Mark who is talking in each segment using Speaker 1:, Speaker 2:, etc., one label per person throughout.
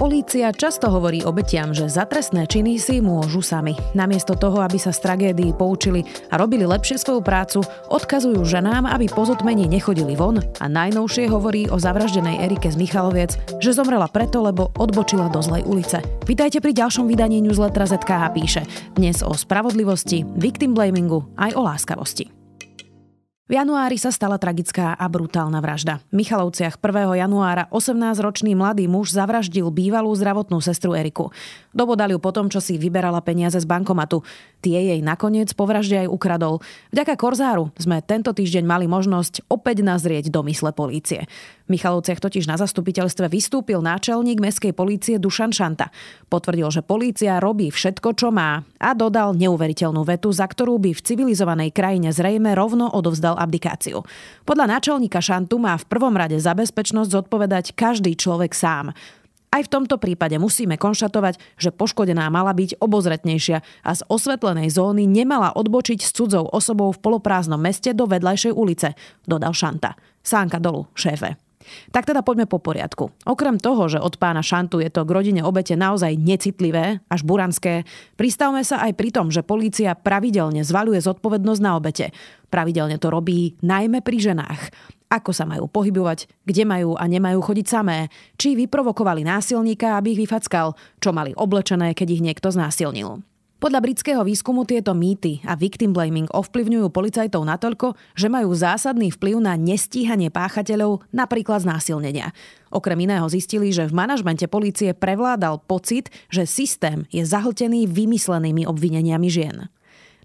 Speaker 1: Polícia často hovorí obetiam, že za trestné činy si môžu sami. Namiesto toho, aby sa z tragédií poučili a robili lepšie svoju prácu, odkazujú ženám, aby pozotmení nechodili von a najnovšie hovorí o zavraždenej Erike z Michaloviec, že zomrela preto, lebo odbočila do zlej ulice. Vítajte pri ďalšom vydaní newslettera ZKH píše. Dnes o spravodlivosti, victim blamingu aj o láskavosti. V januári sa stala tragická a brutálna vražda. V Michalovciach 1. januára 18-ročný mladý muž zavraždil bývalú zdravotnú sestru Eriku. Dobodali ju potom, čo si vyberala peniaze z bankomatu. Tie jej nakoniec po vražde aj ukradol. Vďaka Korzáru sme tento týždeň mali možnosť opäť nazrieť do mysle polície. V Michalovciach totiž na zastupiteľstve vystúpil náčelník mestskej polície Dušan Šanta. Potvrdil, že polícia robí všetko, čo má a dodal neuveriteľnú vetu, za ktorú by v civilizovanej krajine zrejme rovno odovzdal abdikáciu. Podľa náčelníka Šantu má v prvom rade za bezpečnosť zodpovedať každý človek sám. Aj v tomto prípade musíme konštatovať, že poškodená mala byť obozretnejšia a z osvetlenej zóny nemala odbočiť s cudzou osobou v poloprázdnom meste do vedľajšej ulice, dodal Šanta. Sánka dolu, šéfe. Tak teda poďme po poriadku. Okrem toho, že od pána Šantu je to k rodine obete naozaj necitlivé, až buranské, pristavme sa aj pri tom, že polícia pravidelne zvaluje zodpovednosť na obete. Pravidelne to robí najmä pri ženách ako sa majú pohybovať, kde majú a nemajú chodiť samé, či vyprovokovali násilníka, aby ich vyfackal, čo mali oblečené, keď ich niekto znásilnil. Podľa britského výskumu tieto mýty a victim blaming ovplyvňujú policajtov natoľko, že majú zásadný vplyv na nestíhanie páchateľov, napríklad znásilnenia. Okrem iného zistili, že v manažmente polície prevládal pocit, že systém je zahltený vymyslenými obvineniami žien.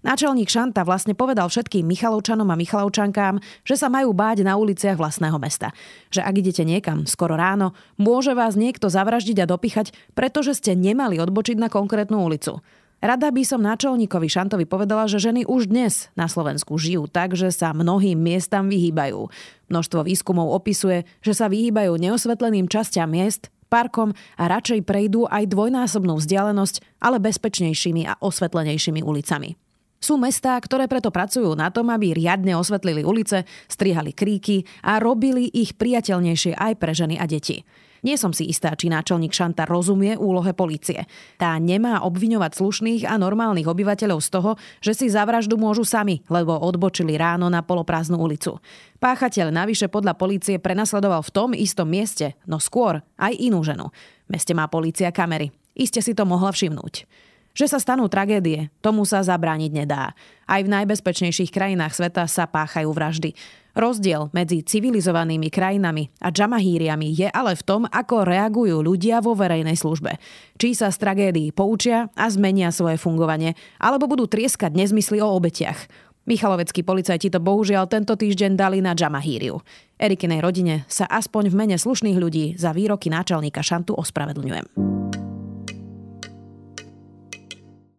Speaker 1: Náčelník Šanta vlastne povedal všetkým Michalovčanom a Michalovčankám, že sa majú báť na uliciach vlastného mesta. Že ak idete niekam skoro ráno, môže vás niekto zavraždiť a dopichať, pretože ste nemali odbočiť na konkrétnu ulicu. Rada by som náčelníkovi Šantovi povedala, že ženy už dnes na Slovensku žijú tak, že sa mnohým miestam vyhýbajú. Množstvo výskumov opisuje, že sa vyhýbajú neosvetleným častiam miest, parkom a radšej prejdú aj dvojnásobnú vzdialenosť, ale bezpečnejšími a osvetlenejšími ulicami. Sú mestá, ktoré preto pracujú na tom, aby riadne osvetlili ulice, strihali kríky a robili ich priateľnejšie aj pre ženy a deti. Nie som si istá, či náčelník Šanta rozumie úlohe policie. Tá nemá obviňovať slušných a normálnych obyvateľov z toho, že si za vraždu môžu sami, lebo odbočili ráno na poloprázdnu ulicu. Páchateľ navyše podľa polície prenasledoval v tom istom mieste, no skôr aj inú ženu. Meste má polícia kamery. Iste si to mohla všimnúť. Že sa stanú tragédie, tomu sa zabrániť nedá. Aj v najbezpečnejších krajinách sveta sa páchajú vraždy. Rozdiel medzi civilizovanými krajinami a džamahíriami je ale v tom, ako reagujú ľudia vo verejnej službe. Či sa z tragédií poučia a zmenia svoje fungovanie, alebo budú trieskať nezmysly o obetiach. Michaloveckí policajti to bohužiaľ tento týždeň dali na Džamahíriu. Erikinej rodine sa aspoň v mene slušných ľudí za výroky náčelníka Šantu ospravedlňujem.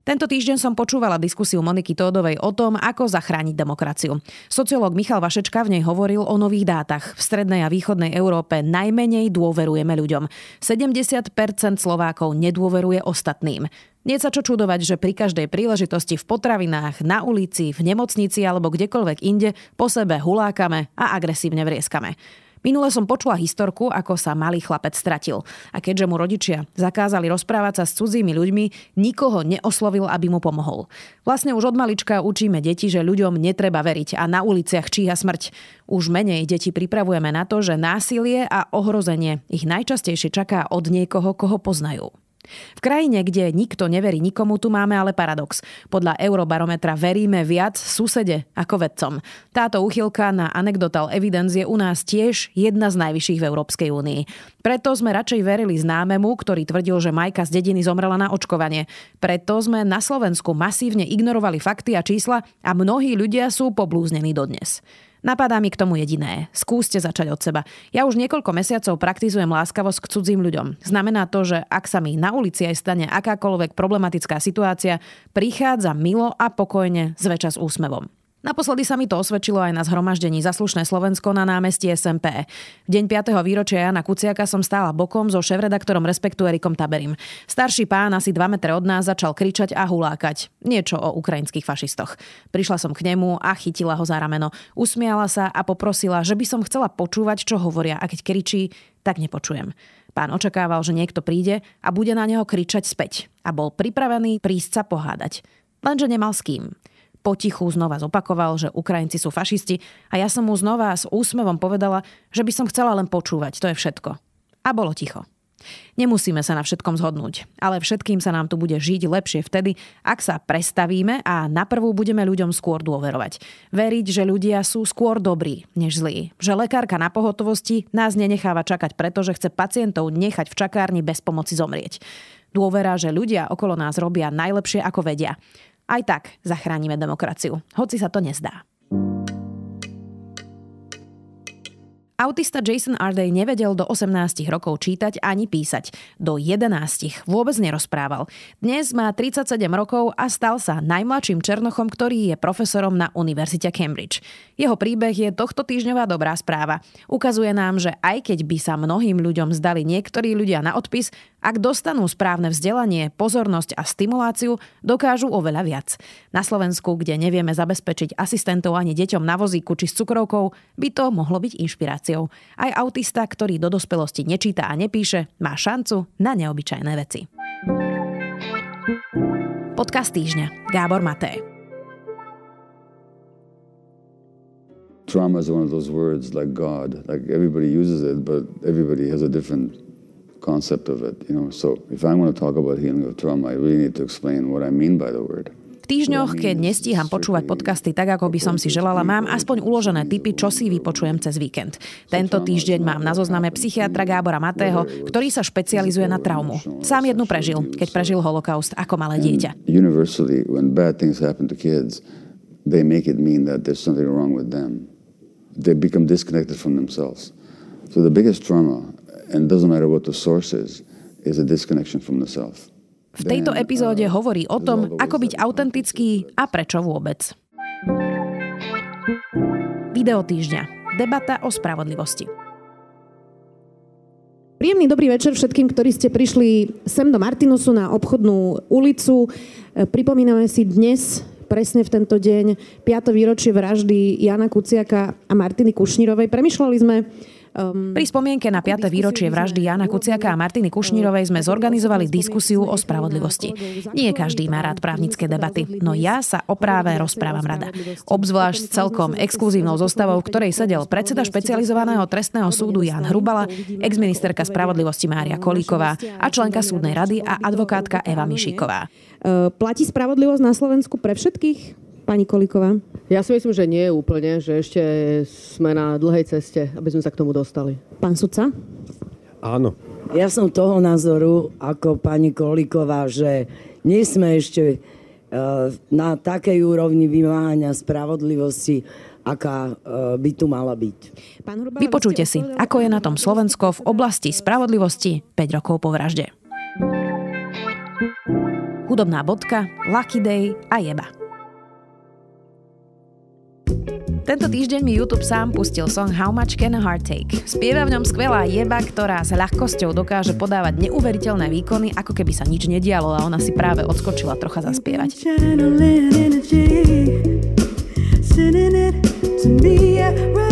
Speaker 1: Tento týždeň som počúvala diskusiu Moniky Tódovej o tom, ako zachrániť demokraciu. Sociológ Michal Vašečka v nej hovoril o nových dátach. V strednej a východnej Európe najmenej dôverujeme ľuďom. 70% Slovákov nedôveruje ostatným. Nie sa čo čudovať, že pri každej príležitosti v potravinách, na ulici, v nemocnici alebo kdekoľvek inde po sebe hulákame a agresívne vrieskame. Minule som počula historku, ako sa malý chlapec stratil. A keďže mu rodičia zakázali rozprávať sa s cudzími ľuďmi, nikoho neoslovil, aby mu pomohol. Vlastne už od malička učíme deti, že ľuďom netreba veriť a na uliciach číha smrť. Už menej deti pripravujeme na to, že násilie a ohrozenie ich najčastejšie čaká od niekoho, koho poznajú. V krajine, kde nikto neverí nikomu, tu máme ale paradox. Podľa Eurobarometra veríme viac susede ako vedcom. Táto uchylka na anecdotal evidence je u nás tiež jedna z najvyšších v Európskej únii. Preto sme radšej verili známemu, ktorý tvrdil, že Majka z dediny zomrela na očkovanie. Preto sme na Slovensku masívne ignorovali fakty a čísla a mnohí ľudia sú poblúznení dodnes. Napadá mi k tomu jediné. Skúste začať od seba. Ja už niekoľko mesiacov praktizujem láskavosť k cudzím ľuďom. Znamená to, že ak sa mi na ulici aj stane akákoľvek problematická situácia, prichádza milo a pokojne, zväčša s úsmevom. Naposledy sa mi to osvedčilo aj na zhromaždení Zaslušné Slovensko na námestí SMP. V deň 5. výročia Jana Kuciaka som stála bokom so šéf-redaktorom Respektu Erikom Taberim. Starší pán asi 2 metre od nás začal kričať a hulákať. Niečo o ukrajinských fašistoch. Prišla som k nemu a chytila ho za rameno. Usmiala sa a poprosila, že by som chcela počúvať, čo hovoria a keď kričí, tak nepočujem. Pán očakával, že niekto príde a bude na neho kričať späť a bol pripravený prísť sa pohádať. Lenže nemal s kým potichu znova zopakoval, že Ukrajinci sú fašisti a ja som mu znova s úsmevom povedala, že by som chcela len počúvať, to je všetko. A bolo ticho. Nemusíme sa na všetkom zhodnúť, ale všetkým sa nám tu bude žiť lepšie vtedy, ak sa prestavíme a naprvu budeme ľuďom skôr dôverovať. Veriť, že ľudia sú skôr dobrí než zlí. Že lekárka na pohotovosti nás nenecháva čakať, pretože chce pacientov nechať v čakárni bez pomoci zomrieť. Dôvera, že ľudia okolo nás robia najlepšie ako vedia. Aj tak zachránime demokraciu, hoci sa to nezdá. Autista Jason Ardej nevedel do 18 rokov čítať ani písať. Do 11 vôbec nerozprával. Dnes má 37 rokov a stal sa najmladším Černochom, ktorý je profesorom na Univerzite Cambridge. Jeho príbeh je tohto týždňová dobrá správa. Ukazuje nám, že aj keď by sa mnohým ľuďom zdali niektorí ľudia na odpis, ak dostanú správne vzdelanie, pozornosť a stimuláciu, dokážu oveľa viac. Na Slovensku, kde nevieme zabezpečiť asistentov ani deťom na vozíku či s cukrovkou, by to mohlo byť inšpiráciou. Aj autista, ktorý do dospelosti nečíta a nepíše, má šancu na neobyčajné veci. Podcast týždňa. Gábor Maté.
Speaker 2: Trauma is one of those words like God. Like everybody uses it, but everybody has a different concept of it. You know, so if I want to talk about healing of trauma, I really need to explain what I mean by the word.
Speaker 1: Týždňoch, keď nestíham počúvať podcasty tak, ako by som si želala, mám aspoň uložené typy, čo si vypočujem cez víkend. Tento týždeň mám na zozname psychiatra Gábora Matého, ktorý sa špecializuje na traumu. Sám jednu prežil, keď prežil holokaust ako malé dieťa.
Speaker 2: They make it mean that there's something wrong with them. They become disconnected from themselves. So the biggest trauma and doesn't matter what the source is, is a disconnection from the self.
Speaker 1: V tejto epizóde hovorí o tom, ako byť autentický a prečo vôbec. Video týždňa. Debata o spravodlivosti.
Speaker 3: Príjemný dobrý večer všetkým, ktorí ste prišli sem do Martinusu na obchodnú ulicu. Pripomíname si dnes, presne v tento deň, 5. výročie vraždy Jana Kuciaka a Martiny Kušnírovej. Premýšľali sme,
Speaker 1: Um, Pri spomienke na 5. výročie vraždy Jana Kuciaka a Martiny Kušnírovej sme zorganizovali diskusiu o spravodlivosti. Nie každý má rád právnické debaty, no ja sa o práve rozprávam rada. Obzvlášť s celkom exkluzívnou zostavou, v ktorej sedel predseda špecializovaného trestného súdu Jan Hrubala, exministerka spravodlivosti Mária Kolíková a členka súdnej rady a advokátka Eva Mišíková.
Speaker 3: Uh, platí spravodlivosť na Slovensku pre všetkých? Pani Koliková?
Speaker 4: Ja si myslím, že nie je úplne, že ešte sme na dlhej ceste, aby sme sa k tomu dostali.
Speaker 3: Pán sudca?
Speaker 5: Áno.
Speaker 6: Ja som toho názoru, ako pani Koliková, že nie sme ešte e, na takej úrovni vymáhania spravodlivosti, aká e, by tu mala byť.
Speaker 1: Vypočujte si, ako je na tom Slovensko v oblasti spravodlivosti 5 rokov po vražde. Hudobná bodka, Lucky Day a Jeba. Tento týždeň mi YouTube sám pustil song How Much Can a Heart Take. Spieva v ňom skvelá jeba, ktorá s ľahkosťou dokáže podávať neuveriteľné výkony, ako keby sa nič nedialo a ona si práve odskočila trocha zaspievať. Sending it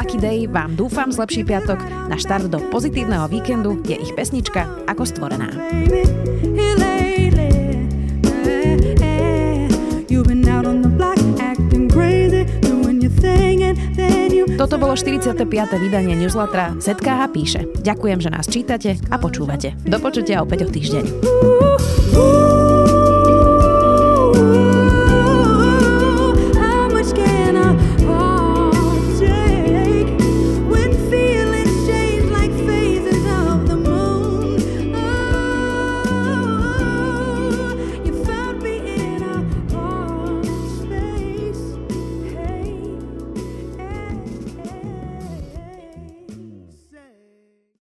Speaker 1: Lucky Day vám dúfam zlepší piatok. Na štart do pozitívneho víkendu je ich pesnička ako stvorená. Toto bolo 45. vydanie newslettera ZKH píše. Ďakujem, že nás čítate a počúvate. Do počutia opäť o týždeň.